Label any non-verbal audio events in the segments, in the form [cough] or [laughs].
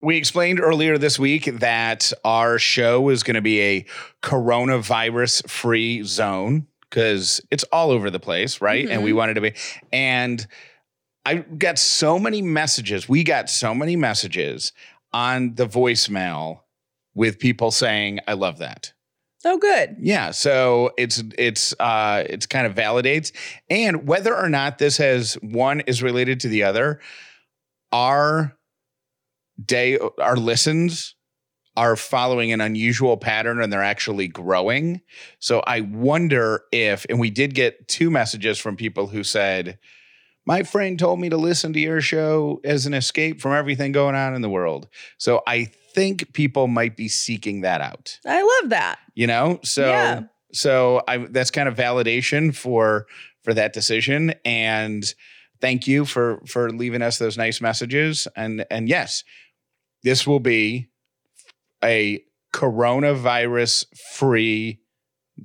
We explained earlier this week that our show is going to be a coronavirus free zone because it's all over the place, right? And we wanted to be. And I got so many messages. We got so many messages on the voicemail with people saying, I love that. Oh, good. Yeah, so it's it's uh it's kind of validates and whether or not this has one is related to the other, our day our listens are following an unusual pattern and they're actually growing. So I wonder if and we did get two messages from people who said my friend told me to listen to your show as an escape from everything going on in the world. So I think people might be seeking that out I love that. you know so Yeah. so i that's kind of validation for for that decision and thank you for for leaving us those nice messages and and yes this will be a coronavirus free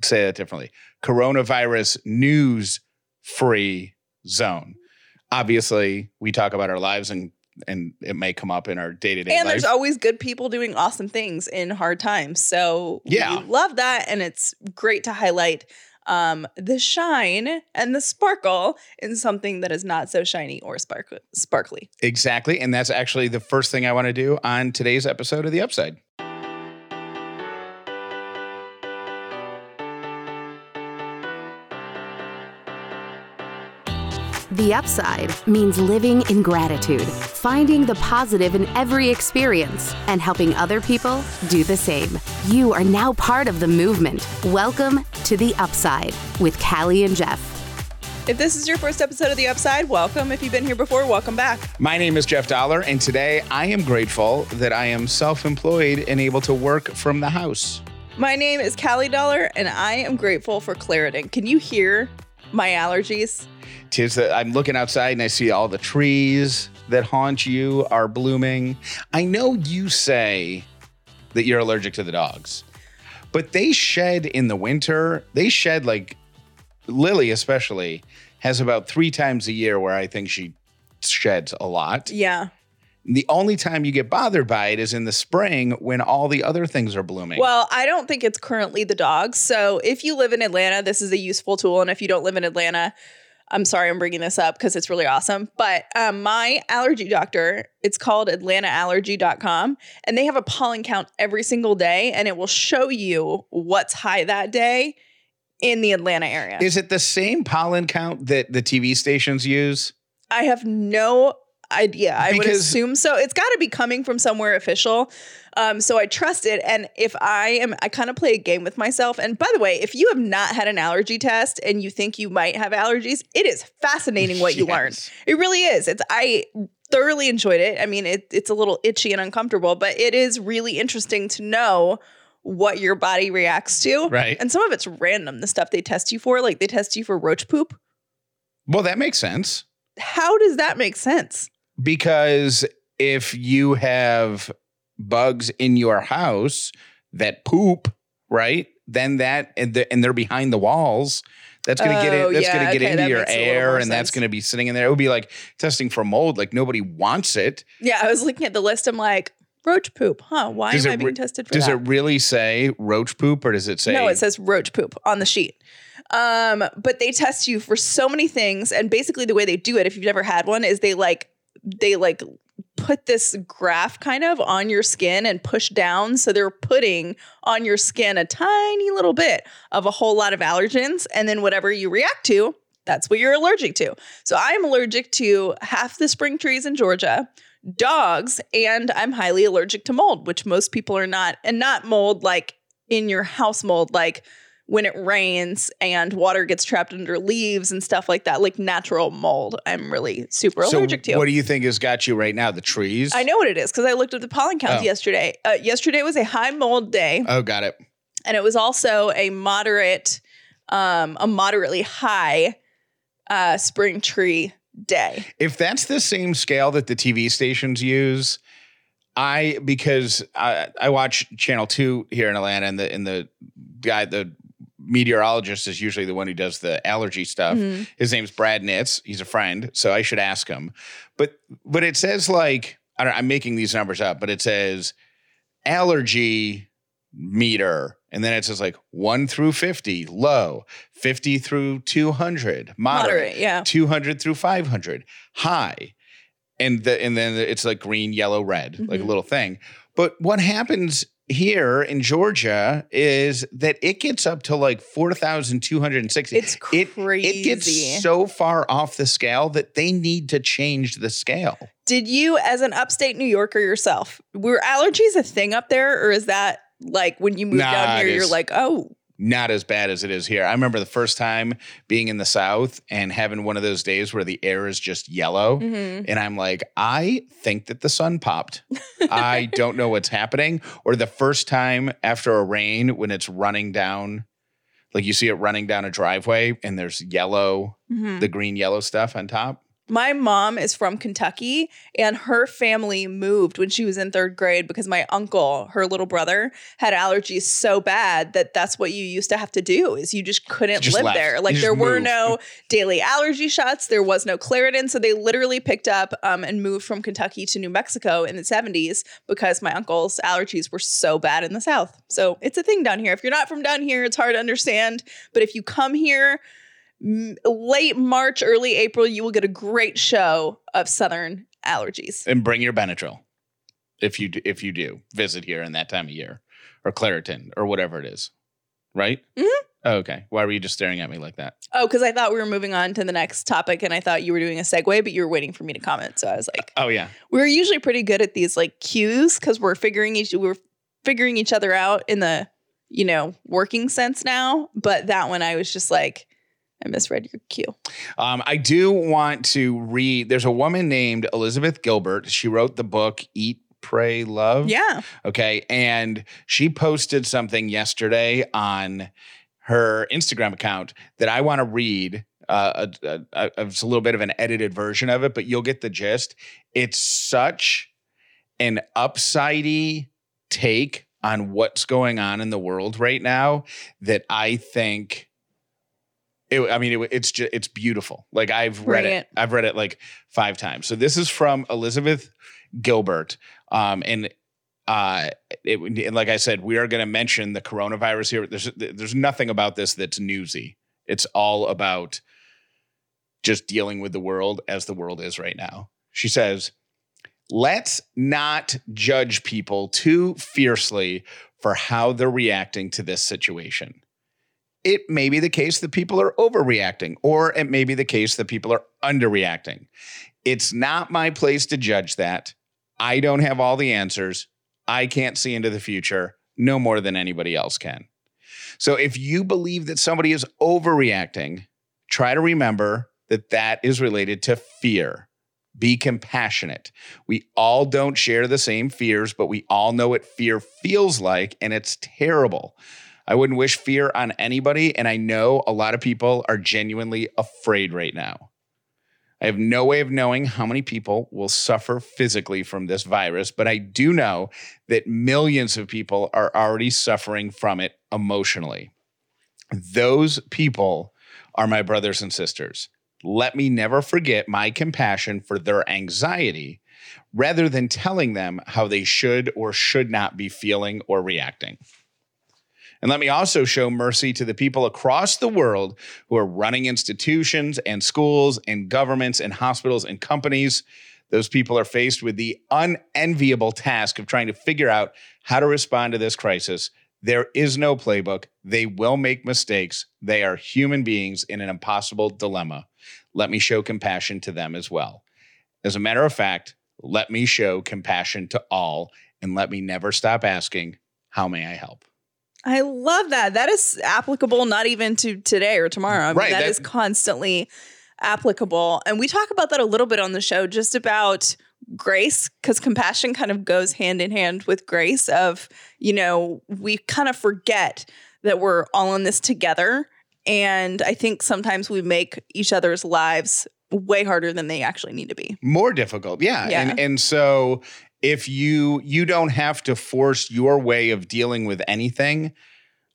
say that differently coronavirus news free zone obviously we talk about our lives and and it may come up in our day-to-day And life there's always good people doing awesome things in hard times. So Yeah. we love that. And it's great to highlight um, the shine and the sparkle in something that is not so shiny or spark- sparkly. Exactly. And that's actually the first thing I want to do on today's episode of The Upside. The upside means living in gratitude, finding the positive in every experience, and helping other people do the same. You are now part of the movement. Welcome to The Upside with Callie and Jeff. If this is your first episode of The Upside, welcome. If you've been here before, welcome back. My name is Jeff Dauler, and today I am grateful that I am self employed and able to work from the house. My name is Callie Dauler, and I am grateful for Claritin. Can you hear my allergies? Tis that I'm looking outside and I see all the trees that haunt you are blooming. I know you say that you're allergic to the dogs, but they shed in the winter. They shed like Lily, especially, has about three times a year where I think she sheds a lot. Yeah. The only time you get bothered by it is in the spring when all the other things are blooming. Well, I don't think it's currently the dogs. So if you live in Atlanta, this is a useful tool. And if you don't live in Atlanta, I'm sorry I'm bringing this up because it's really awesome. But um, my allergy doctor, it's called AtlantaAllergy.com, and they have a pollen count every single day, and it will show you what's high that day in the Atlanta area. is it the same pollen count that the TV stations use? I have no idea. I would assume so. It's got to be coming from somewhere official. Um, so I trust it. And if I am, I kind of play a game with myself. And by the way, if you have not had an allergy test and you think you might have allergies, it is fascinating what you [laughs] learn. It really is. It's I thoroughly enjoyed it. I mean, it, it's a little itchy and uncomfortable, but it is really interesting to know what your body reacts to. Right. And some of it's random. The stuff they test you for, like they test you for roach poop. Well, that makes sense. How does that make sense? Because if you have bugs in your house that poop, right? Then that and, the, and they're behind the walls. That's gonna get Oh, it. That's yeah, gonna get okay, into your makes a little air, and that's gonna be sitting in there. It would be like testing for mold. Like nobody wants it. Yeah, I was looking at the list. I'm like, roach poop, huh? Why Does am I being re- tested for Does that? it really say roach poop, or does it say no, it says roach poop on the sheet. Um, but they test you for so many things, and basically the way they do it, if you've never had one, is they like they like put this graph kind of on your skin and push down. So they're putting on your skin a tiny little bit of a whole lot of allergens, and then whatever you react to, that's what you're allergic to. So I'm allergic to half the spring trees in Georgia, dogs, and I'm highly allergic to mold, which most people are not, and not mold like in your house mold, like when it rains and water gets trapped under leaves and stuff like that, like natural mold. I'm really super so allergic to. What do you think has got you right now? The trees? I know what it is because I looked at the pollen counts Oh. yesterday. Uh, yesterday was a high mold day, Oh, got it. and it was also a moderate, um, a moderately high uh, spring tree day. if that's the same scale that the TV stations use, I because I, I watch Channel Two here in Atlanta, and the and the guy the meteorologist is usually the one who does the allergy stuff. Mhm. His name's Brad Nitz. He's a friend, so I should ask him. But but it says like I don't, I'm making these numbers up, but it says allergy meter. And then it says like one through 50, low, 50 through 200, moderate, Moderate, yeah. 200 through 500, high. And the, and then it's like green, yellow, red, like a Mhm. little thing. But what happens here in Georgia is that it gets up to like 4,260. It's It- crazy. It gets so far off the scale that they need to change the scale. Did you, as an upstate New Yorker yourself, were allergies a thing up there, or is that like when you moved Nah, down here, you're like, oh, Not as bad as it is here. I remember the first time being in the South and having one of those days where the air is just yellow. mhm. And I'm like, I think that the sun popped. I [laughs] don't know what's happening. Or the first time after a rain when it's running down, like you see it running down a driveway and there's yellow, Mhm. the green yellow stuff on top. My mom is from Kentucky and her family moved when she was in third grade because my uncle, her little brother, had allergies so bad that that's what you used to have to do is you just couldn't Just live left. there. Like there were moved. no daily allergy shots, there was no Claritin, so they literally picked up um, and moved from Kentucky to New Mexico in the 70s because my uncle's allergies were so bad in the south. So it's a thing down here. If you're not from down here, it's hard to understand, but if you come here m- late March, early April, you will get a great show of Southern allergies. And bring your Benadryl if you do, if you do visit here in that time of year or Claritin or whatever it is. Right? Mhm. okay. Why were you just staring at me like that? Oh, because I thought we were moving on to the next topic and I thought you were doing a segue, but you were waiting for me to comment. So I was like, Oh yeah. we're usually pretty good at these like cues because we're figuring each we're figuring each other out in the you know working sense now. But that one I was just like, I misread your cue. Um, I do want to read. There's a woman named Elizabeth Gilbert. She wrote the book Eat, Pray, Love. Yeah. Okay. And she posted something yesterday on her Instagram account that I want to read. Uh, a, a, a, it's a little bit of an edited version of it, but you'll get the gist. It's such an upsidey take on what's going on in the world right now that I think. It, I mean, it, it's just it's beautiful. Like I've read it. it. I've read it like five times. So this is from Elizabeth Gilbert, um, and uh, it, and like I said, we are going to mention the coronavirus here. There's there's nothing about this that's newsy. It's all about just dealing with the world as the world is right now. She says, "Let's not judge people too fiercely for how they're reacting to this situation." It may be the case that people are overreacting, or it may be the case that people are underreacting. It's not my place to judge that. I don't have all the answers. I can't see into the future no more than anybody else can. So if you believe that somebody is overreacting, try to remember that that is related to fear. Be compassionate. We all don't share the same fears, but we all know what fear feels like, and it's terrible. I wouldn't wish fear on anybody, and I know a lot of people are genuinely afraid right now. I have no way of knowing how many people will suffer physically from this virus, but I do know that millions of people are already suffering from it emotionally. Those people are my brothers and sisters. Let me never forget my compassion for their anxiety rather than telling them how they should or should not be feeling or reacting. And let me also show mercy to the people across the world who are running institutions and schools and governments and hospitals and companies. Those people are faced with the unenviable task of trying to figure out how to respond to this crisis. There is no playbook. They will make mistakes. They are human beings in an impossible dilemma. Let me show compassion to them as well. As a matter of fact, let me show compassion to all and let me never stop asking, How may I help? I love that. That is applicable not even to today or tomorrow. I mean, Right, that that- is constantly applicable. And we talk about that a little bit on the show, just about grace, because compassion kind of goes hand in hand with grace of, you know, we kind of forget that we're all in this together. And I think sometimes we make each other's lives way harder than they actually need to be. more difficult yeah. Yeah. and and so if you you don't have to force your way of dealing with anything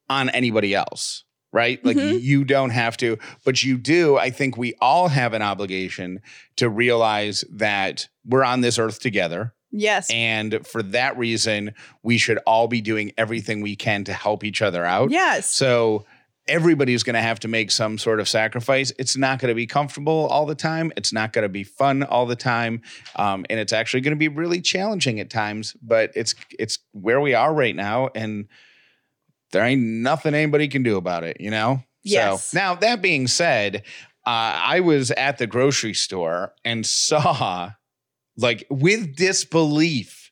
on anybody else right like Mhm. you don't have to but you do i think we all have an obligation to realize that we're on this earth together Yes. And for that reason, we should all be doing everything we can to help each other out. yes. So everybody's going to have to make some sort of sacrifice. It's not going to be comfortable all the time. It's not going to be fun all the time, um, and it's actually going to be really challenging at times. But it's it's where we are right now, and there ain't nothing anybody can do about it. You know. Yes. So now that being said, uh, I was at the grocery store and saw, like, with disbelief,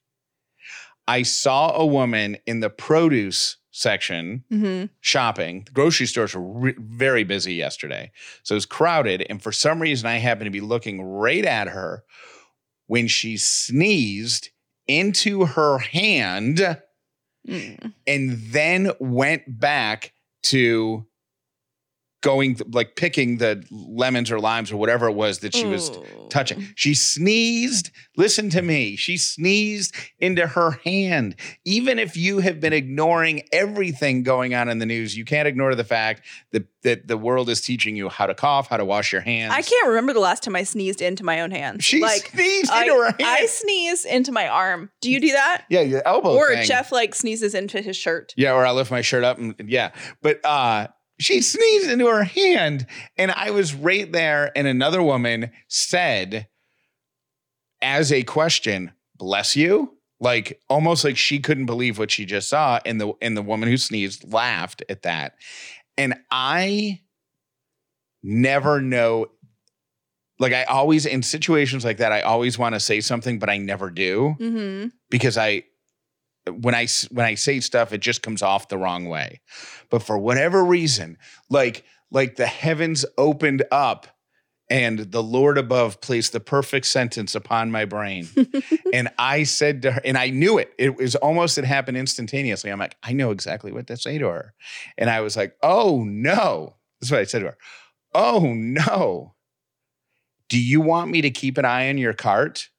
I saw a woman in the produce section hmm shopping. The grocery stores were re- very busy yesterday. So it was crowded. And for some reason, I happened to be looking right at her when she sneezed into her hand Mm. and then went back to going, like picking the lemons or limes or whatever it was that she was Ooh. touching. She sneezed. Listen to me. She sneezed into her hand. Even if you have been ignoring everything going on in the news, you can't ignore the fact that, that the world is teaching you how to cough, how to wash your hands. I can't remember the last time I sneezed into my own hands. She like sneezed I, into her hand. I sneeze into my arm. Do you do that? yeah, your elbow. or thing. Jeff like sneezes into his shirt. Yeah, or I lift my shirt up and yeah. But uh she sneezed into her hand and I was right there and another woman said as a question, "Bless you?" Like almost like she couldn't believe what she just saw and the and the woman who sneezed laughed at that. And I never know like I always in situations like that I always want to say something but I never do Mm-hmm. because I when I when I say stuff it just comes off the wrong way. But for whatever reason, like like the heavens opened up and the Lord above placed the perfect sentence upon my brain. [laughs] and I said to her, and I knew it. It was almost it happened instantaneously. I'm like, I know exactly what to say to her. And I was like, oh no. That's what I said to her. Oh no. Do you want me to keep an eye on your cart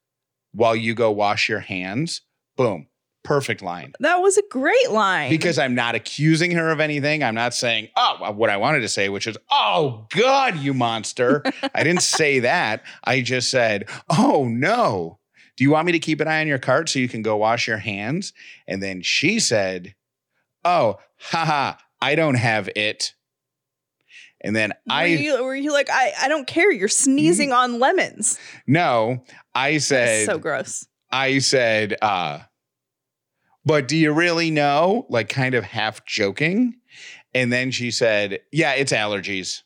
while you go wash your hands? Boom. Perfect line. That was a great line. Because I'm not accusing her of anything. I'm not saying, oh, what I wanted to say, which is, oh, God, you monster. I didn't [laughs] say that. I just said, oh, no. Do you want me to keep an eye on your cart so you can go wash your hands? And then she said, oh, haha, I don't have it. And then were I, you, were you like, I, I don't care. You're sneezing on lemons. no, I That's said, so gross. I said, uh, but do you really know? Like kind of half joking. And then she said, Yeah, it's allergies.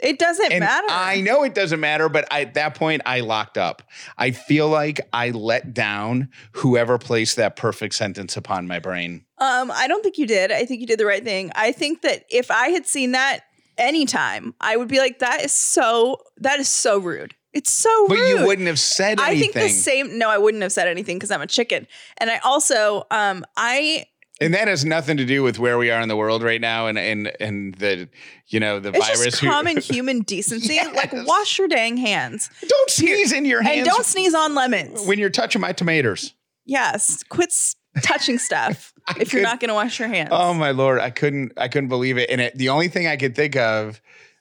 It doesn't And matter. I know it doesn't matter, but I, at that point, I locked up. I feel like I let down whoever placed that perfect sentence upon my brain. Um, I don't think you did. I think you did the right thing. I think that if I had seen that anytime, I would be like, that is so that is so rude. It's so rude. But you wouldn't have said I anything. I think the same no, I wouldn't have said anything because I'm a chicken. And I also um I and that has nothing to do with where we are in the world right now and and and the you know the it's virus. just common [laughs] human decency. Like wash your dang hands. don't sneeze in your hands And don't sneeze on lemons. when you're touching my tomatoes. yes. Quit touching stuff [laughs] if you're not gonna wash your hands. Oh my lord, I couldn't I couldn't believe it. And it, the only thing I could think of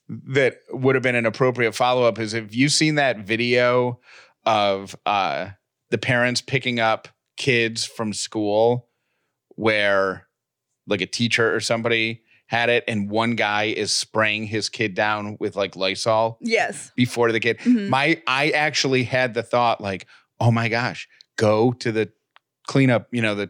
that would have been an appropriate follow up is if you've seen that video of uh the parents picking up kids from school where like a teacher or somebody had it and one guy is spraying his kid down with like Lysol yes. before the kid. Mhm. My I actually had the thought like, "Oh my gosh, go to the cleanup, you know, the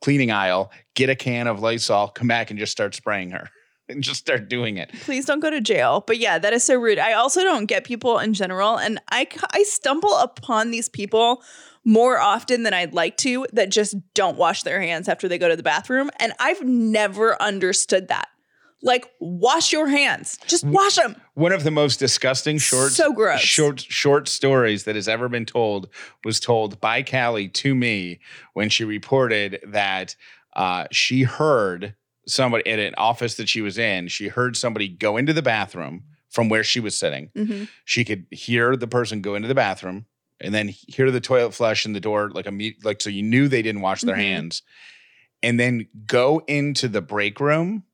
cleaning aisle, get a can of Lysol, come back and just start spraying her and just start doing it." please don't go to jail. But yeah, that is so rude. I also don't get people in general, and I I stumble upon these people more often than I'd like to that just don't wash their hands after they go to the bathroom, and I've never understood that. Like, wash your hands. Just wash them. One of the most disgusting short So gross. short short stories that has ever been told was told by Callie to me when she reported that uh, she heard somebody at an office that she was in. She heard somebody go into the bathroom from where she was sitting. Mhm. She could hear the person go into the bathroom and then hear the toilet flush in the door, like a like so you knew they didn't wash their Mhm. hands, and then go into the break room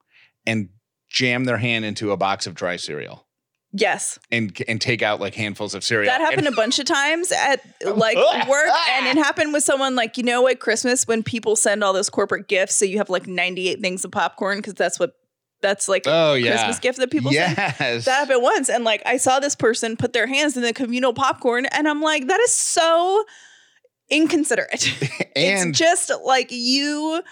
and jam their hand into a box of dry cereal. Yes. and and take out like handfuls of cereal. That happened And- a bunch of times at like [laughs] work, and it happened with someone like you know at Christmas when people send all those corporate gifts, so you have like ninety eight things of popcorn because that's what that's like a oh yeah. Christmas gift that people send. yes. That happened once, and like I saw this person put their hands in the communal popcorn, and I'm like, that is so inconsiderate. [laughs] and it's just like you.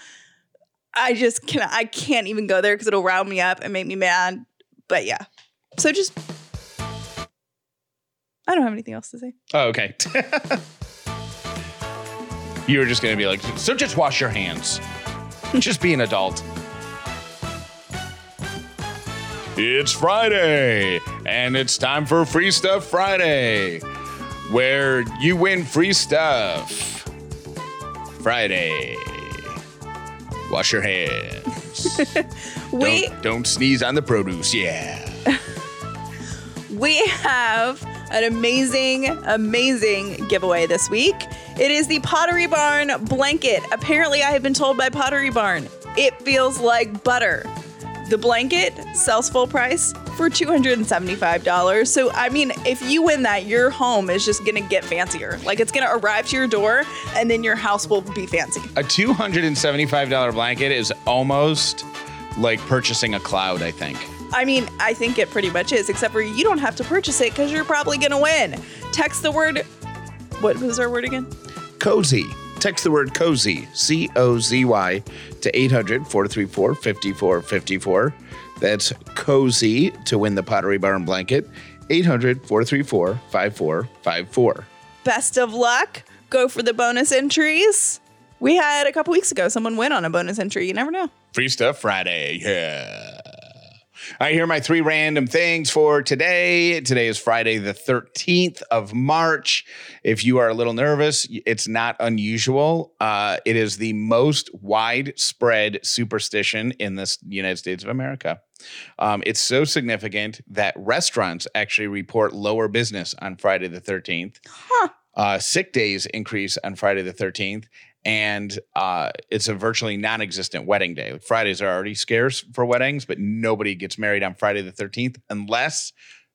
I just can I can't even go there because it'll round me up and make me mad. But yeah, so just I don't have anything else to say. oh, okay. [laughs] you were just gonna be like, so just wash your hands. [laughs] just be an adult. It's Friday, and it's time for Free Stuff Friday, where you win free stuff. Friday. Wash your hands. [laughs] We don't, don't sneeze on the produce. Yeah. We have an amazing, amazing giveaway this week. It is the Pottery Barn blanket. Apparently, I have been told by Pottery Barn it feels like butter. The blanket sells full price for $275. So, I mean, if you win that, your home is just gonna get fancier. Like, it's gonna arrive to your door and then your house will be fancy. A $275 blanket is almost like purchasing a cloud, I think. I mean, I think it pretty much is, except for you don't have to purchase it because you're probably gonna win. Text the word, what was our word again? Cozy. Text the word cozy, C O Z Y, to 800 434 5454. That's cozy to win the Pottery Barn blanket. 800 434 5454. best of luck. Go for the bonus entries. We had a couple weeks ago someone win on a bonus entry. You never know. Free Stuff Friday. Yeah. I hear my three random things for today. Today is Friday, the 13th of March. If you are a little nervous, it's not unusual. Uh, it is the most widespread superstition in the United States of America. Um, it's so significant that restaurants actually report lower business on Friday the 13th. Huh. Uh, sick days increase on Friday the 13th and uh, it's a virtually non-existent wedding day. Like Fridays are already scarce for weddings, but nobody gets married on Friday the 13th unless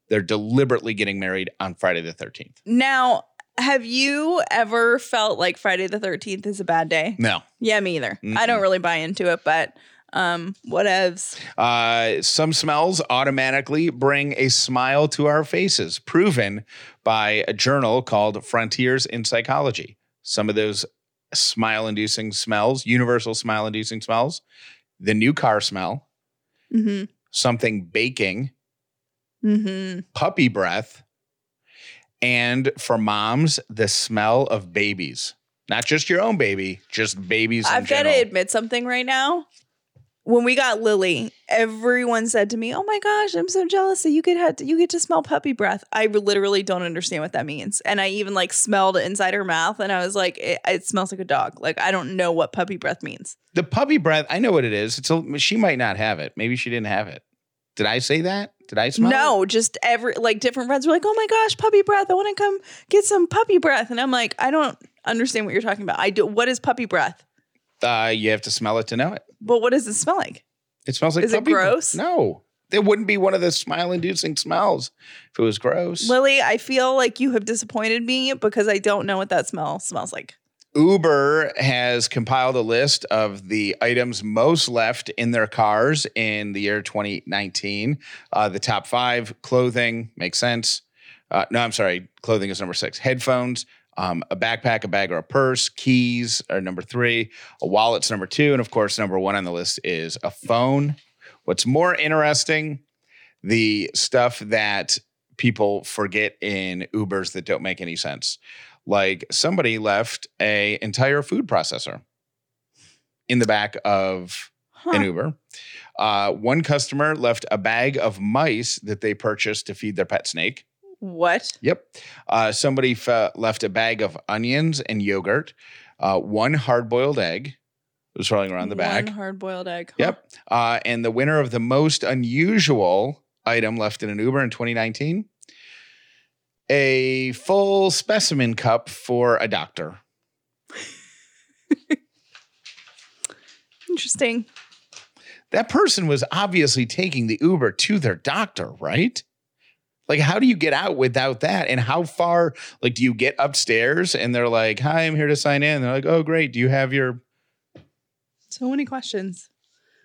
they're deliberately getting married on Friday the 13th. Now, have you ever felt like Friday the 13th is a bad day? No. Yeah, me either. I Mm-mm. don't really buy into it, but um, whatevs. Uh, some smells automatically bring a smile to our faces, proven by a journal called Frontiers in Psychology. Some of those smile inducing smells, universal smile inducing smells, the new car smell, Mm-hmm. something baking, Mm-hmm. puppy breath, and for moms, the smell of babies. Not just your own baby, just babies. I've got to admit something right now. When we got Lily, everyone said to me, "Oh my gosh, I'm so jealous that you get had you get to smell puppy breath." I literally don't understand what that means, and I even like smelled it inside her mouth, and I was like, "It, it smells like a dog." Like I don't know what puppy breath means. the puppy breath. I know what it is. It's a, she might not have it. Maybe she didn't have it. Did I say that? Did I smell? it? no, just every like different friends were like, "Oh my gosh, puppy breath! I want to come get some puppy breath," and I'm like, I don't understand what you're talking about. I do. What is puppy breath? Uh, you have to smell it to know it. But what does it smell like? It smells like Is it gross? No, it wouldn't be one of the smile-inducing smells if it was gross. Lily, I feel like you have disappointed me because I don't know what that smell smells like. Uber has compiled a list of the items most left in their cars in the year 2019. Uh, the top five clothing makes sense. Uh, no, I'm sorry. Clothing is number six. Headphones, um, a backpack, a bag, or a purse. Keys are number three. A wallet's number two. And of course, number one on the list is a phone. What's more interesting, the stuff that people forget in Ubers that don't make any sense like somebody left a entire food processor in the back of an Uber. Uh, one customer left a bag of mice that they purchased to feed their pet snake. What? Yep. Uh, somebody fe- left a bag of onions and yogurt. Uh, one hard-boiled egg was rolling around the bag. One hard boiled egg. huh? Yep. Uh, and the winner of the most unusual item left in an Uber in 2019 a full specimen cup for a doctor. Like, how do you get out without that? And how far, like, do you get upstairs and they're like, hi, I'm here to sign in? They're like, oh, great. Do you have your So many questions.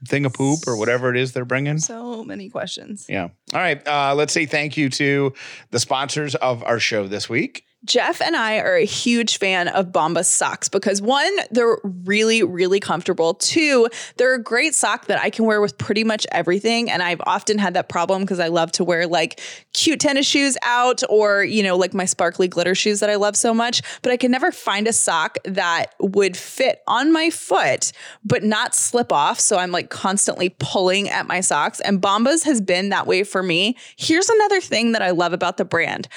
thing of poop or whatever it is they're bringing? So many questions. Yeah. All right. Uh, let's say thank you to the sponsors of our show this week. Jeff and I are a huge fan of Bombas socks because one, they're really, really comfortable. Two, they're a great sock that I can wear with pretty much everything. And I've often had that problem because I love to wear like cute tennis shoes out or, you know, like my sparkly glitter shoes that I love so much. But I can never find a sock that would fit on my foot but not slip off. So I'm like constantly pulling at my socks. And Bombas has been that way for me. Here's another thing that I love about the brand.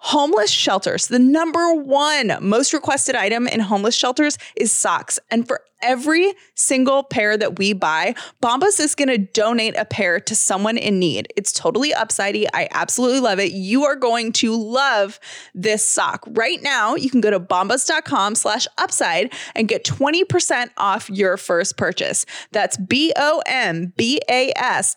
Homeless shelters, the number one most requested item in homeless shelters is socks. And for every single pair that we buy, Bombas is going to donate a pair to someone in need. It's totally upsidey. I absolutely love it. You are going to love this sock. Right now, you can go to bombas.com slash upside and get 20% off your first purchase. That's B-O-M-B-A-S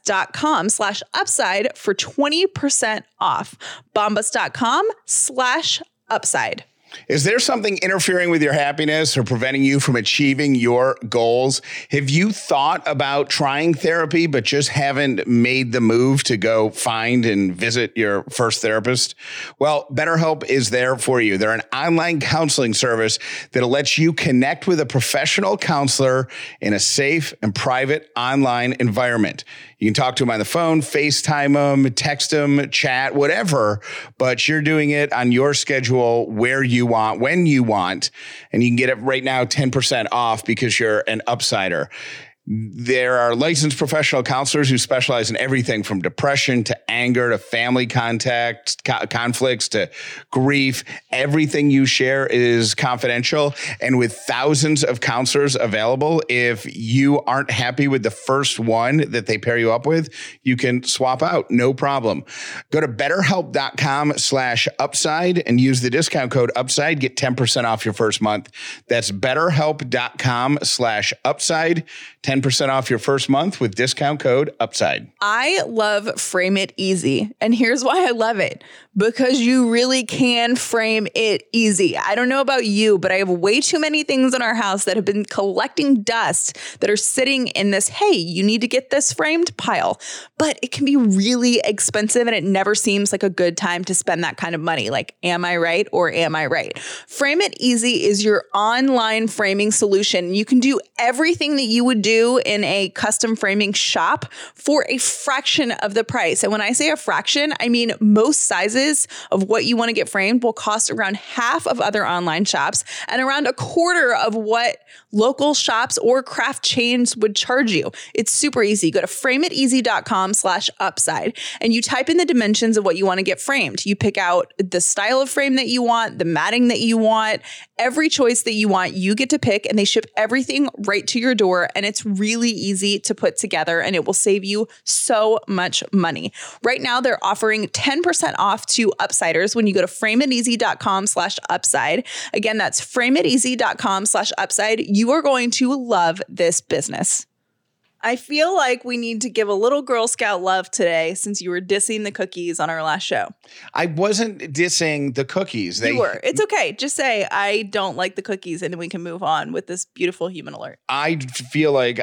dot com slash upside for 20% off. Bombas.com slash upside. Is there something interfering with your happiness or preventing you from achieving your goals? Have you thought about trying therapy, but just haven't made the move to go find and visit your first therapist? Well, BetterHelp is there for you. They're an online counseling service that'll let you connect with a professional counselor in a safe and private online environment. You can talk to them on the phone, FaceTime them, text them, chat, whatever, but you're doing it on your schedule where you want, when you want. And you can get it right now 10% off because you're an upsider. There are licensed professional counselors who specialize in everything from depression to anger to family contact, co- conflicts to grief. Everything you share is confidential. And with thousands of counselors available, if you aren't happy with the first one that they pair you up with, you can swap out, no problem. Go to betterhelp.com slash upside and use the discount code upside. Get 10% off your first month. That's betterhelp.com slash upside. 10% off your first month with discount code upside. I love Frame It Easy. And here's why I love it because you really can frame it easy. I don't know about you, but I have way too many things in our house that have been collecting dust that are sitting in this, hey, you need to get this framed pile. But it can be really expensive and it never seems like a good time to spend that kind of money. Like, am I right or am I right? Frame It Easy is your online framing solution. You can do everything that you would do in a custom framing shop for a fraction of the price. And when I say a fraction, I mean most sizes of what you want to get framed will cost around half of other online shops and around a quarter of what local shops or craft chains would charge you. It's super easy. Go to frameiteasy.com slash upside and you type in the dimensions of what you want to get framed. You pick out the style of frame that you want, the matting that you want, every choice that you want, you get to pick and they ship everything right to your door. And it's really easy to put together and it will save you so much money. Right now, they're offering 10% off to upsiders when you go to frameiteasy.com slash upside. Again, that's frameiteasy.com slash upside. You are going to love this business. I feel like we need to give a little Girl Scout love today since you were dissing the cookies on our last show. I wasn't dissing the cookies. They you were. It's okay. Just say, I don't like the cookies, and then we can move on with this beautiful human alert. I feel like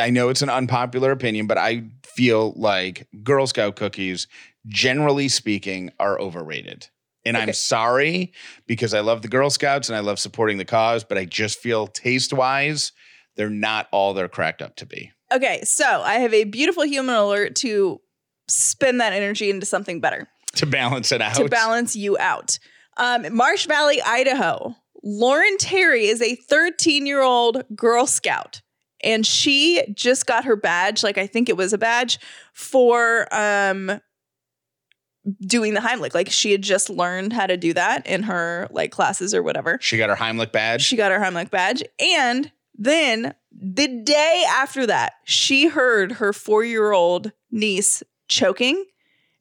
I know it's an unpopular opinion, but I feel like Girl Scout cookies, generally speaking, are overrated. And Okay. I'm sorry because I love the Girl Scouts and I love supporting the cause, but I just feel taste wise, they're not all they're cracked up to be. Okay, so I have a beautiful human alert to spin that energy into something better. To balance it out. to balance you out. Um, Marsh Valley, Idaho. Lauren Terry is a 13 year old Girl Scout, and she just got her badge. Like I think it was a badge for um, doing the Heimlich. Like she had just learned how to do that in her like classes or whatever. She got her Heimlich badge. She got her Heimlich badge, and then the day after that, she heard her four year old niece choking.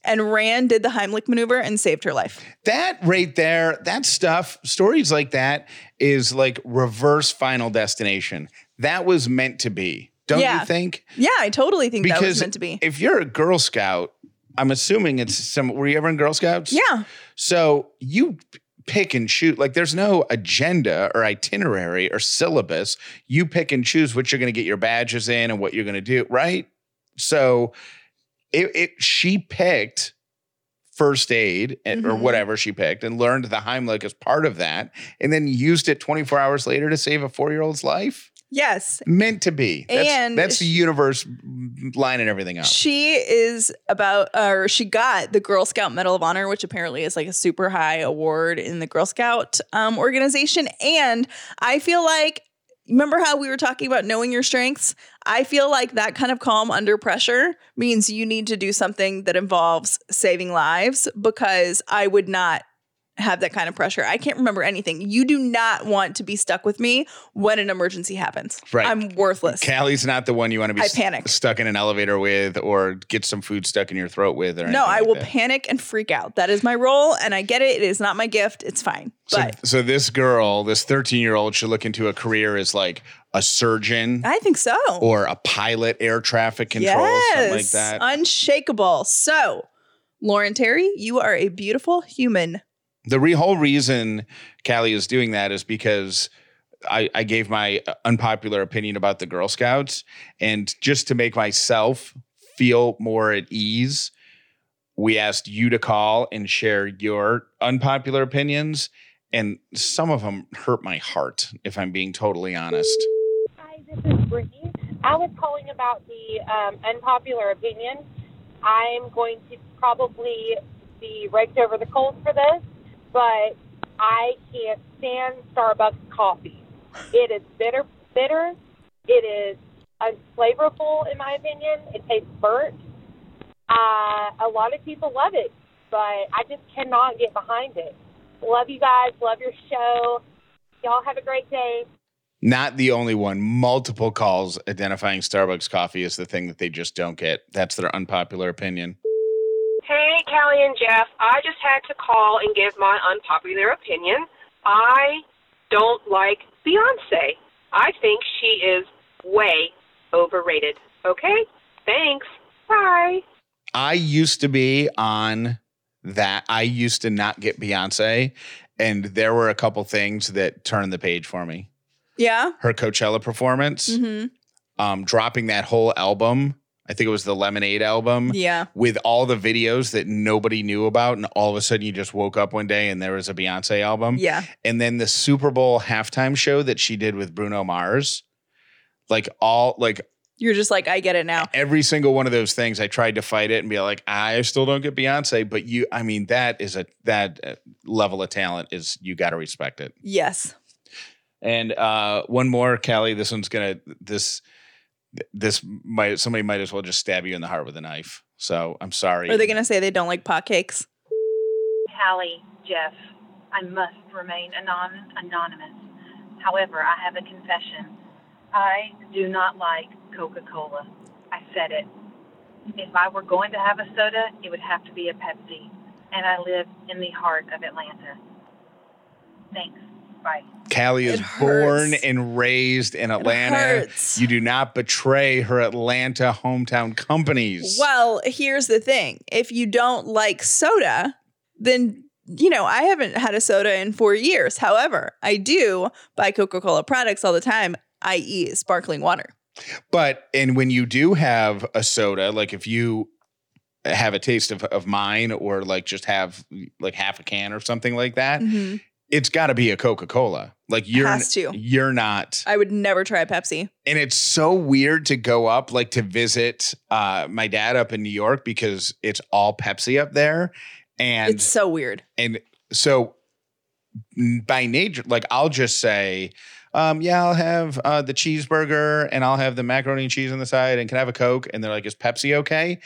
And ran, did the Heimlich maneuver, and saved her life. that right there, that stuff, stories like that is like reverse final destination. That was meant to be. Don't Yeah. you think? Yeah, I totally think that was Because meant to be. if you're a Girl Scout, I'm assuming it's some. Were you ever in Girl Scouts? Yeah. So you pick and choose. Like there's no agenda or itinerary or syllabus. You pick and choose what you're going to get your badges in and what you're going to do. Right. So it, it she picked first aid and- or Mhm. whatever she picked and learned the Heimlich as part of that, and then used it 24 hours later to save a four year old's life. Yes. Meant to be. That's, And that's the universe lining everything up. She is about, or she got the Girl Scout Medal of Honor, which apparently is like a super high award in the Girl Scout um, organization. And I feel like, remember how we were talking about knowing your strengths? I feel like that kind of calm under pressure means you need to do something that involves saving lives because I would not have that kind of pressure. I can't remember anything. You do not want to be stuck with me when an emergency happens. Right. I'm worthless. Callie's not the one you want to be I s- panic. stuck in an elevator with or get some food stuck in your throat with or No, I like will that. panic and freak out. That is my role, and I get it. It is not my gift. It's fine. So, But so this girl, this 13 year old, should look into a career as like a surgeon I think so. or a pilot, air traffic control, something like that. unshakable. So, Lauren Terry, you are a beautiful human. The re- whole reason Callie is doing that is because I, I gave my unpopular opinion about the Girl Scouts, and just to make myself feel more at ease, we asked you to call and share your unpopular opinions, and some of them hurt my heart, if I'm being totally honest. Hi, this is Brittany. I was calling about the um, unpopular opinion. I'm going to probably be raked over the coals for this, but I can't stand Starbucks coffee. It is bitter, bitter. It is unflavorful, in my opinion. It tastes burnt. Uh, a lot of people love it, but I just cannot get behind it. Love you guys. Love your show. Y'all have a great day. Not the only one. Multiple calls identifying Starbucks coffee as the thing that they just don't get. That's their unpopular opinion. Hey, Callie and Jeff. I just had to call and give my unpopular opinion. I don't like Beyonce. I think she is way overrated. Okay? Thanks. Bye. I used to be on that. I used to not get Beyonce, and there were a couple things that turned the page for me. Yeah. Her Coachella performance, hmm um, dropping that whole album. I think it was the Lemonade album Yeah. with all the videos that nobody knew about, and all of a sudden you just woke up one day and there was a Beyonce album. Yeah. and then the Super Bowl halftime show that she did with Bruno Mars. Like all like You're just like, I get it now. every single one of those things, I tried to fight it and be like, I still don't get Beyonce, but you, I mean, that is a that uh, level of talent is you got to respect it. Yes. And uh, one more, Callie. This one's gonna this this might somebody might as well just stab you in the heart with a knife. So I'm sorry. Are they going to say they don't like pot cakes? Hallie, Jeff, I must remain anon- anonymous. However, I have a confession. I do not like Coca Cola. I said it. If I were going to have a soda, it would have to be a Pepsi. And I live in the heart of Atlanta. Thanks. Bye. Callie is born and raised in Atlanta. You do not betray her Atlanta hometown companies. Well, here's the thing. If you don't like soda, then you know, I haven't had a soda in 4 years. However, I do buy Coca-Cola products all the time, i.e. sparkling water. But and when you do have a soda, like if you have a taste of, of mine or like just have like half a can or something like that, Mhm. It's got to be a Coca-Cola. Like you're Has to. you're not I would never try Pepsi. and it's so weird to go up like to visit uh my dad up in New York because it's all Pepsi up there and it's so weird. and so by nature like I'll just say um yeah I'll have uh the cheeseburger and I'll have the macaroni and cheese on the side and can I have a coke and they're like is Pepsi okay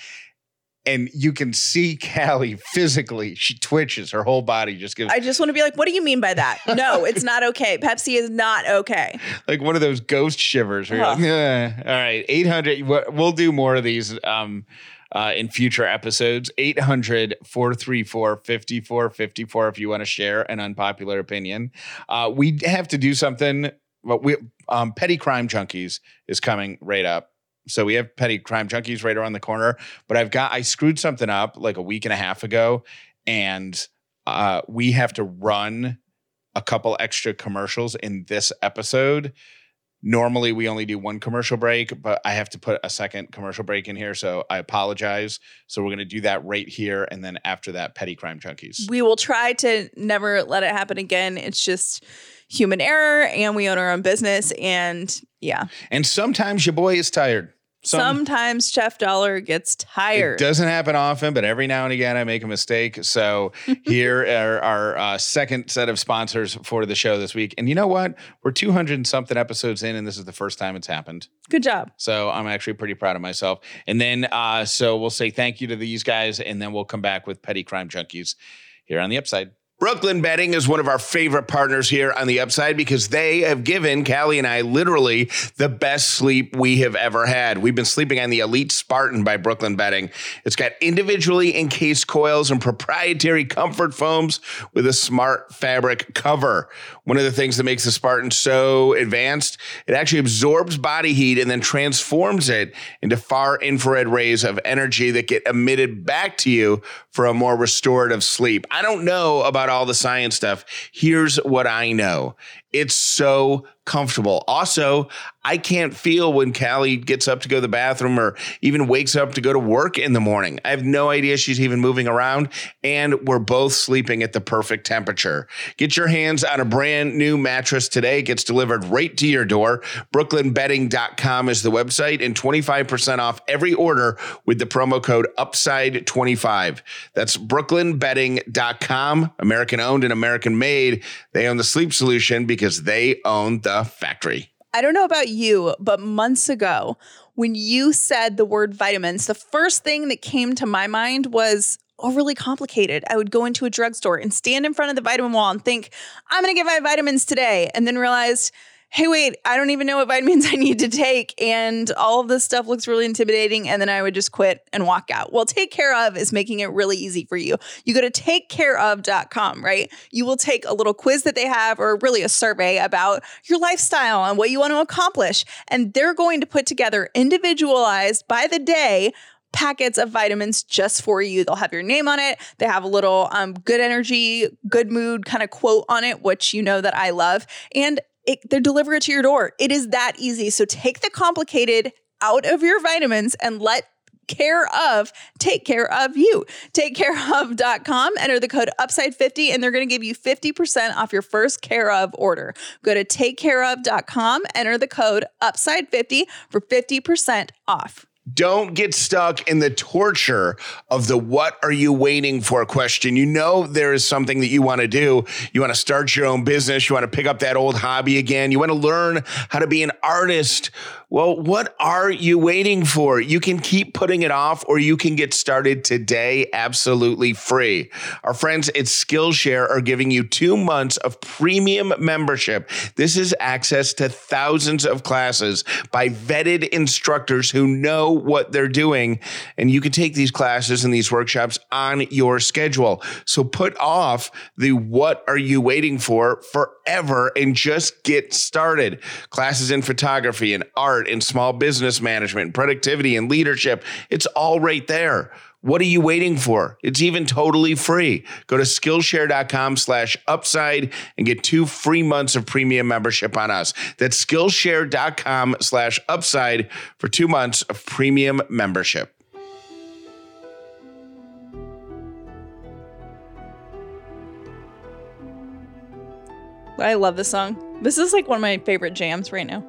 and you can see Callie physically she twitches her whole body just gives I just want to be like, what do you mean by that? [laughs] No, it's not okay. Pepsi is not okay. like one of those ghost shivers. Where you're like, "Eh." All right, 800. we'll- We'll do more of these um, uh, in future episodes. 800 434 5454 if you want to share an unpopular opinion. Uh, we have to do something. But we, um, Petty Crime Junkies is coming right up. So we have petty crime junkies right around the corner, but I've got I screwed something up like a week and a half ago, and uh, we have to run a couple extra commercials in this episode. Normally we only do one commercial break, but I have to put a second commercial break in here, so I apologize. So we're gonna do that right here, and then after that, petty crime junkies. We will try to never let it happen again. It's just human error and we own our own business. And yeah, And sometimes your boy is tired. Some- sometimes Jeff Dauler gets tired. It doesn't happen often, but every now and again I make a mistake. So [laughs] here are our uh, second set of sponsors for the show this week. And you know what? We're 200 and something episodes in, and this is the first time it's happened. Good job. So I'm actually pretty proud of myself. And then, uh, so we'll say thank you to these guys, and then we'll come back with Petty Crime Junkies here on the Upside. Brooklyn Bedding is one of our favorite partners here on the Upside because they have given Callie and I literally the best sleep we have ever had. We've been sleeping on the Elite Spartan by Brooklyn Bedding. It's got individually encased coils and proprietary comfort foams with a smart fabric cover. One of the things that makes the Spartan so advanced, it actually absorbs body heat and then transforms it into far infrared rays of energy that get emitted back to you for a more restorative sleep. I don't know about all the science stuff. Here's what I know. It's so comfortable. Also, I can't feel when Callie gets up to go to the bathroom or even wakes up to go to work in the morning. I have no idea she's even moving around, and we're both sleeping at the perfect temperature. Get your hands on a brand new mattress today. It gets delivered right to your door. BrooklynBedding.com is the website, and 25% off every order with the promo code UPSIDE25. That's BrooklynBedding.com, American owned and American made. They own the sleep solution because they own the factory. I don't know about you, but months ago, when you said the word vitamins, the first thing that came to my mind was overly complicated. I would go into a drugstore and stand in front of the vitamin wall and think, I'm going to get my vitamins today. And then realized, hey, wait, I don't even know what vitamins [laughs] I need to take. And all of this stuff looks really intimidating. And then I would just quit and walk out. Well, Take Care of is making it really easy for you. You go to takecareof.com, right? You will take a little quiz that they have, or really a survey about your lifestyle and what you want to accomplish. And they're going to put together individualized by the day packets of vitamins just for you. They'll have your name on it. They have a little um, good energy, good mood kind of quote on it, which you know that I love. And it, they deliver it to your door. It is that easy. So take the complicated out of your vitamins and let care of take care of you takecareof.com enter the code upside50 and they're going to give you 50% off your first care of order go to takecareof.com enter the code upside50 for 50% off Don't get stuck in the torture of the what are you waiting for question. You know, there is something that you want to do. You want to start your own business. You want to pick up that old hobby again. You want to learn how to be an artist. Well, what are you waiting for? You can keep putting it off or you can get started today absolutely free. Our friends at Skillshare are giving you two months of premium membership. This is access to thousands of classes by vetted instructors who know what they're doing. And you can take these classes and these workshops on your schedule. So put off the what are you waiting for forever and just get started. Classes in photography and art and small business management, productivity and leadership. It's all right there. What are you waiting for? It's even totally free. Go to Skillshare.com slash upside and get two free months of premium membership on us. That's Skillshare.com slash upside for two months of premium membership. i love this song this is like one of my favorite jams right now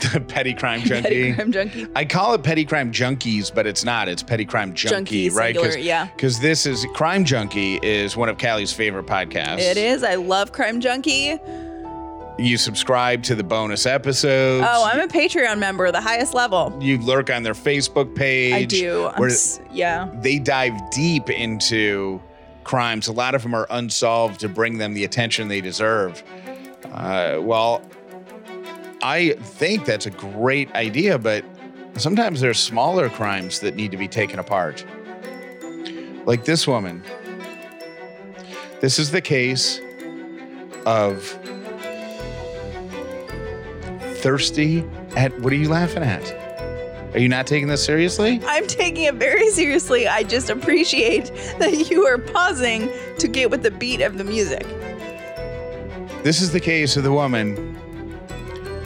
[laughs] Petty Crime Junkie. Petty Crime Junkie. I call it Petty Crime Junkies, but it's not. It's Petty Crime Junkie, Junkie, right? singular, yeah. Because this is Crime Junkie is one of Callie's favorite podcasts. it is i love crime junkie You subscribe to the bonus episodes. oh i'm a patreon member the highest level you lurk on their Facebook page. i do s- yeah they dive deep into crimes. A lot of them are unsolved to bring them the attention they deserve. Uh, well, I think that's a great idea, but sometimes there's smaller crimes that need to be taken apart. Like this woman. This is the case of thirsty at what are you laughing at? Are you not taking this seriously? I'm taking it very seriously. I just appreciate that you are pausing to get with the beat of the music. This is the case of the woman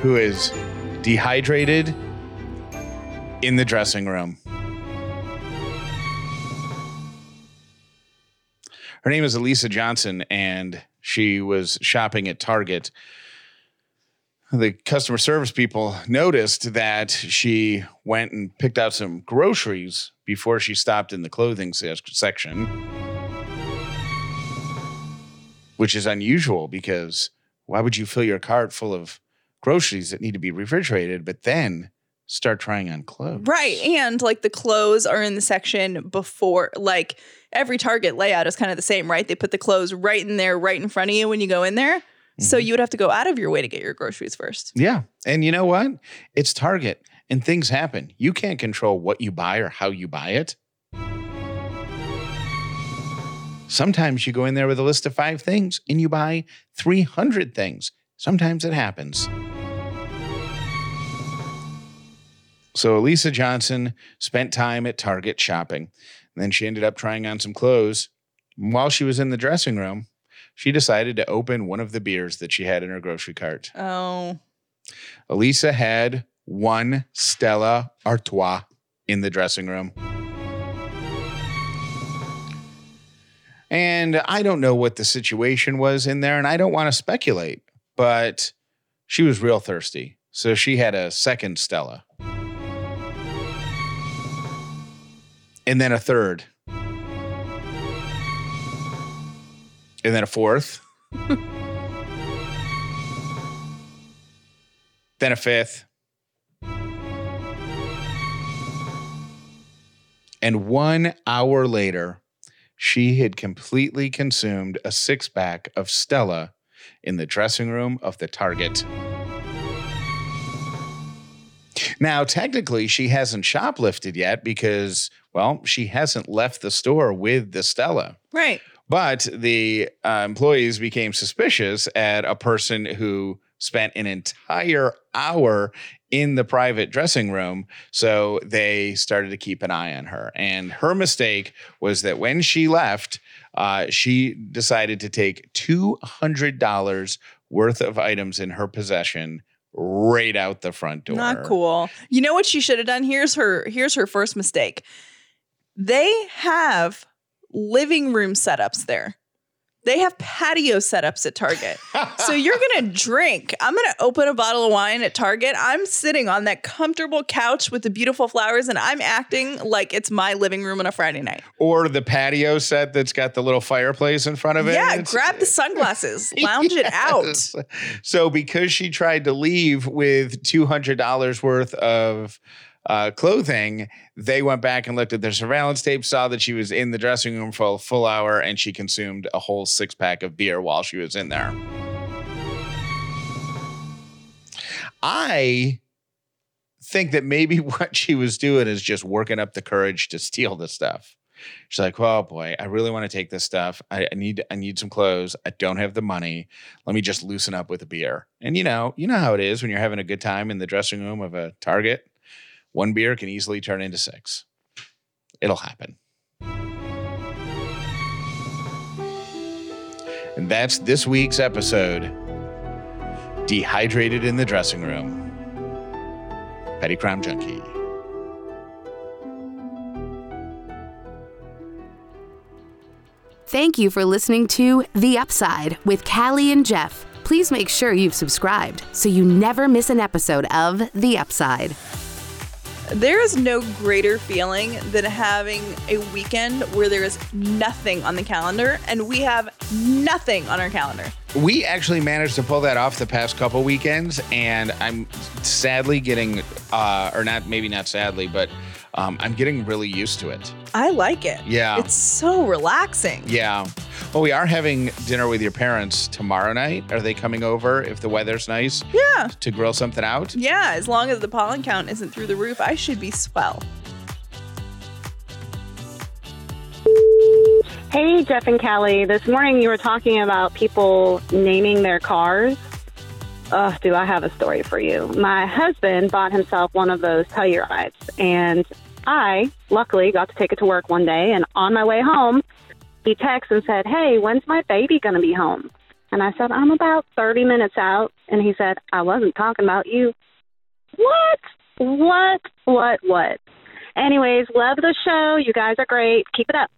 who is dehydrated in the dressing room. Her name is Elisa Johnson, and she was shopping at Target. The customer service people noticed that she went and picked out some groceries before she stopped in the clothing section, which is unusual because why would you fill your cart full of groceries that need to be refrigerated, but then start trying on clothes? Right. And like the clothes are in the section before, like every Target layout is kind of the same, right? They put the clothes right in there, right in front of you when you go in there. So Mm-hmm. you would have to go out of your way to get your groceries first. Yeah. And you know what? It's Target and things happen. You can't control what you buy or how you buy it. Sometimes you go in there with a list of five things and you buy 300 things. Sometimes it happens. So Elisa Johnson spent time at Target shopping. And then she ended up trying on some clothes. And While she was in the dressing room, she decided to open one of the beers that she had in her grocery cart. Oh, Elisa had one Stella Artois in the dressing room. And I don't know what the situation was in there, and I don't want to speculate, but she was real thirsty. So she had a second Stella. And then a third. And then a fourth. [laughs] then a fifth. And one hour later, she had completely consumed a six pack of Stella in the dressing room of the Target. Now, technically, she hasn't shoplifted yet because, well, she hasn't left the store with the Stella. right. But the uh, employees became suspicious at a person who spent an entire hour in the private dressing room. So they started to keep an eye on her. And her mistake was that when she left, uh, she decided to take $200 worth of items in her possession right out the front door. Not cool. You know what she should have done? Here's her here's her first mistake. They have living room setups there. They have patio setups at Target. so you're going to drink. I'm going to open a bottle of wine at Target. I'm sitting on that comfortable couch with the beautiful flowers and I'm acting like it's my living room on a Friday night. Or the patio set that's got the little fireplace in front of it. Yeah, It's- grab the sunglasses, [laughs] lounge it out. So because she tried to leave with two hundred dollars worth of uh, clothing, they went back and looked at their surveillance tape, saw that she was in the dressing room for a full hour, and she consumed a whole six pack of beer while she was in there. I think that maybe [laughs] what she was doing is just working up the courage to steal the stuff. She's like, "Oh boy, I really want to take this stuff. I, I need, I need some clothes. I don't have the money. Let me just loosen up with a beer." And you know, you know how it is when you're having a good time in the dressing room of a Target. One beer can easily turn into six. It'll happen. And that's this week's episode. Dehydrated in the dressing room. Petty Crime Junkie. Thank you for listening to The Upside with Callie and Jeff. Please make sure you've subscribed so you never miss an episode of The Upside. There is no greater feeling than having a weekend where there is nothing on the calendar and we have nothing on our calendar. We actually managed to pull that off the past couple weekends, and I'm sadly getting, uh, or not, maybe not sadly, but um, I'm getting really used to it. I like it. Yeah. It's so relaxing. Yeah. Well, we are having dinner with your parents tomorrow night. Are they coming over if the weather's nice Yeah. to grill something out? Yeah, as long as the pollen count isn't through the roof, I should be swell. Hey, Jeff and Callie. This morning you were talking about people naming their cars. Oh, do I have a story for you? My husband bought himself one of those Tellurides, and I luckily got to take it to work one day. And on my way home, he texted and said, Hey, when's my baby going to be home? And I said, I'm about 30 minutes out. And he said, I wasn't talking about you. What? What? What? What? Anyways, love the show. You guys are great. Keep it up.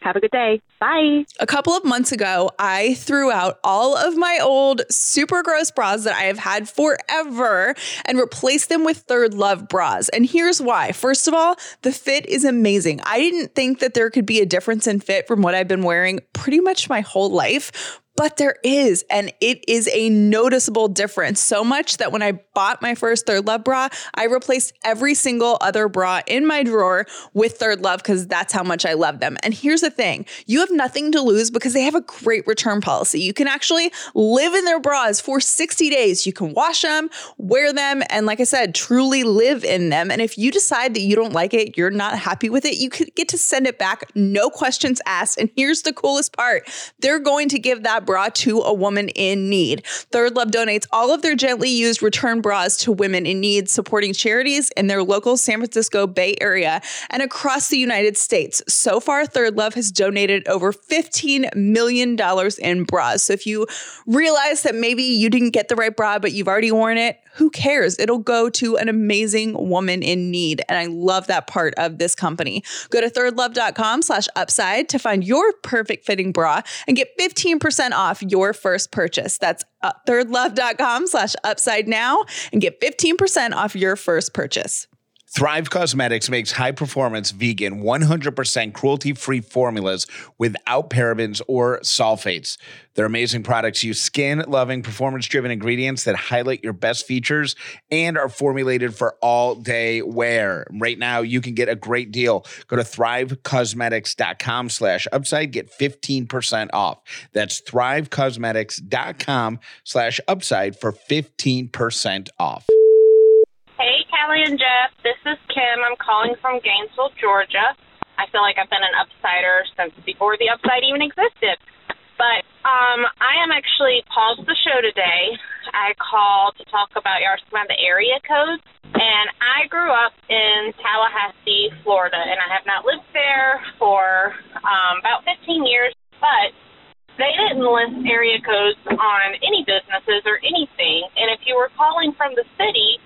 Have a good day. Bye. A couple of months ago, I threw out all of my old super gross bras that I have had forever and replaced them with Third Love bras. And here's why. First of all, the fit is amazing. I didn't think that there could be a difference in fit from what I've been wearing pretty much my whole life. But there is, and it is a noticeable difference. So much that when I bought my first Third Love bra, I replaced every single other bra in my drawer with Third Love because that's how much I love them. And here's the thing you have nothing to lose because they have a great return policy. You can actually live in their bras for 60 days. You can wash them, wear them, and like I said, truly live in them. And if you decide that you don't like it, you're not happy with it, you could get to send it back, no questions asked. And here's the coolest part they're going to give that bra to a woman in need. Third Love donates all of their gently used return bras to women in need, supporting charities in their local San Francisco Bay Area and across the United States. So far, Third Love has donated over $15 million in bras. So if you realize that maybe you didn't get the right bra, but you've already worn it, who cares? It'll go to an amazing woman in need. And I love that part of this company. Go to thirdlove.com slash upside to find your perfect fitting bra and get 15% off your first purchase. That's uh, thirdlove.com slash upside now and get 15% off your first purchase. Thrive Cosmetics makes high performance, vegan, 100% cruelty free formulas without parabens or sulfates. Their amazing products use skin loving, performance driven ingredients that highlight your best features and are formulated for all day wear. Right now, you can get a great deal. Go to thrivecosmetics.com slash upside, get 15% off. That's thrivecosmetics.com slash upside for 15% off. Hey, Callie and Jeff. This is Kim. I'm calling from Gainesville, Georgia. I feel like I've been an upsider since before the upside even existed. But um, I am actually paused the show today. I called to talk about your about the area codes, and I grew up in Tallahassee, Florida, and I have not lived there for um, about 15 years. But they didn't list area codes on any businesses or anything, and if you were calling from the city,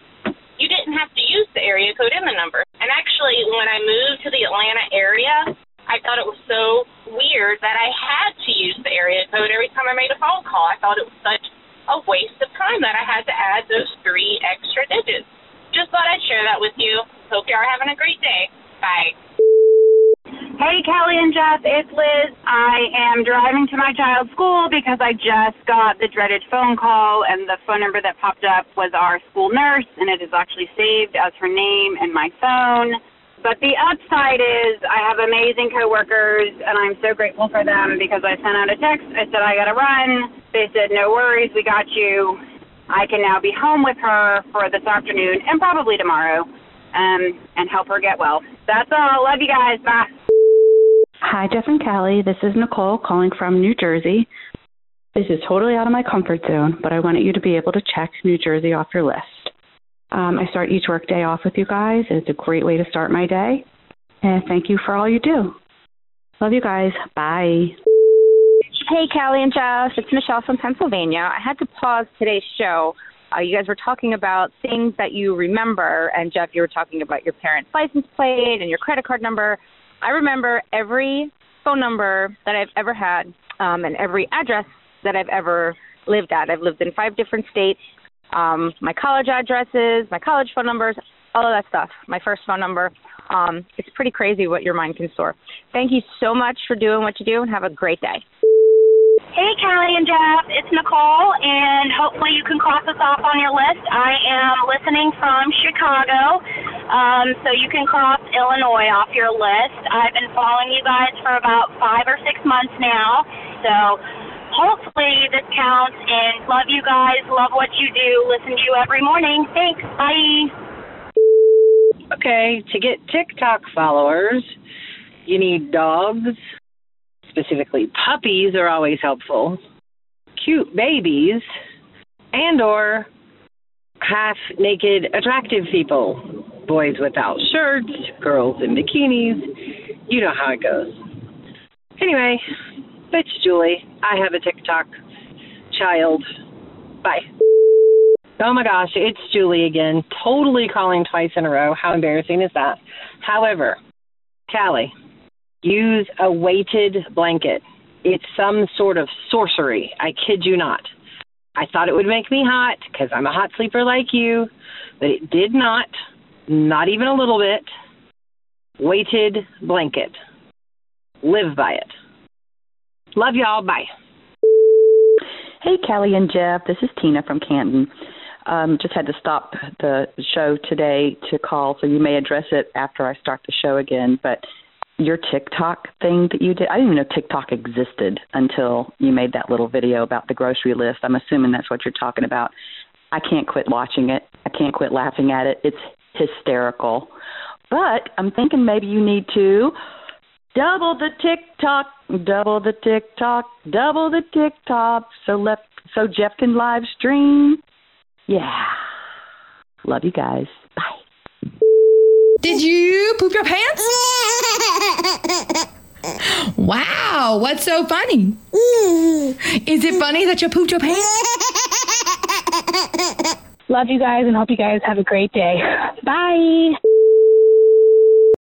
you didn't have to use the area code in the number. And actually, when I moved to the Atlanta area, I thought it was so weird that I had to use the area code every time I made a phone call. I thought it was such a waste of time that I had to add those three extra digits. Just thought I'd share that with you. Hope you are having a great day. Bye. Hey, Kelly and Jeff, it's Liz. I am driving to my child's school because I just got the dreaded phone call, and the phone number that popped up was our school nurse, and it is actually saved as her name in my phone. But the upside is I have amazing coworkers, and I'm so grateful for them because I sent out a text. I said, I got to run. They said, no worries, we got you. I can now be home with her for this afternoon and probably tomorrow um, and help her get well. That's all. Love you guys. Bye. Hi, Jeff and Callie. This is Nicole calling from New Jersey. This is totally out of my comfort zone, but I wanted you to be able to check New Jersey off your list. Um, I start each work day off with you guys, and it's a great way to start my day. And thank you for all you do. Love you guys. Bye. Hey, Callie and Jeff. It's Michelle from Pennsylvania. I had to pause today's show. Uh, you guys were talking about things that you remember, and Jeff, you were talking about your parents' license plate and your credit card number. I remember every phone number that I've ever had um, and every address that I've ever lived at. I've lived in five different states. Um, my college addresses, my college phone numbers, all of that stuff. My first phone number. Um, it's pretty crazy what your mind can store. Thank you so much for doing what you do, and have a great day. Hey, Callie and Jeff, it's Nicole, and hopefully you can cross us off on your list. I am listening from Chicago, um, so you can cross Illinois off your list. I've been following you guys for about five or six months now, so hopefully this counts. And love you guys, love what you do, listen to you every morning. Thanks, bye. Okay, to get TikTok followers, you need dogs specifically puppies are always helpful, cute babies, and or half naked, attractive people. Boys without shirts, girls in bikinis. You know how it goes. Anyway, it's Julie. I have a TikTok child. Bye. Oh my gosh, it's Julie again. Totally calling twice in a row. How embarrassing is that? However, Callie, use a weighted blanket. It's some sort of sorcery. I kid you not. I thought it would make me hot because I'm a hot sleeper like you, but it did not. Not even a little bit. Weighted blanket. Live by it. Love y'all. Bye. Hey, Kelly and Jeff. This is Tina from Canton. Um, just had to stop the show today to call, so you may address it after I start the show again. But your TikTok thing that you did, I didn't even know TikTok existed until you made that little video about the grocery list. I'm assuming that's what you're talking about. I can't quit watching it. I can't quit laughing at it. It's hysterical. But I'm thinking maybe you need to double the TikTok, double the TikTok, double the TikTok, so left so Jeff can live stream. Yeah. Love you guys. Bye. Did you poop your pants? Wow, what's so funny? Is it funny that you pooped your pants? Love you guys and hope you guys have a great day. Bye.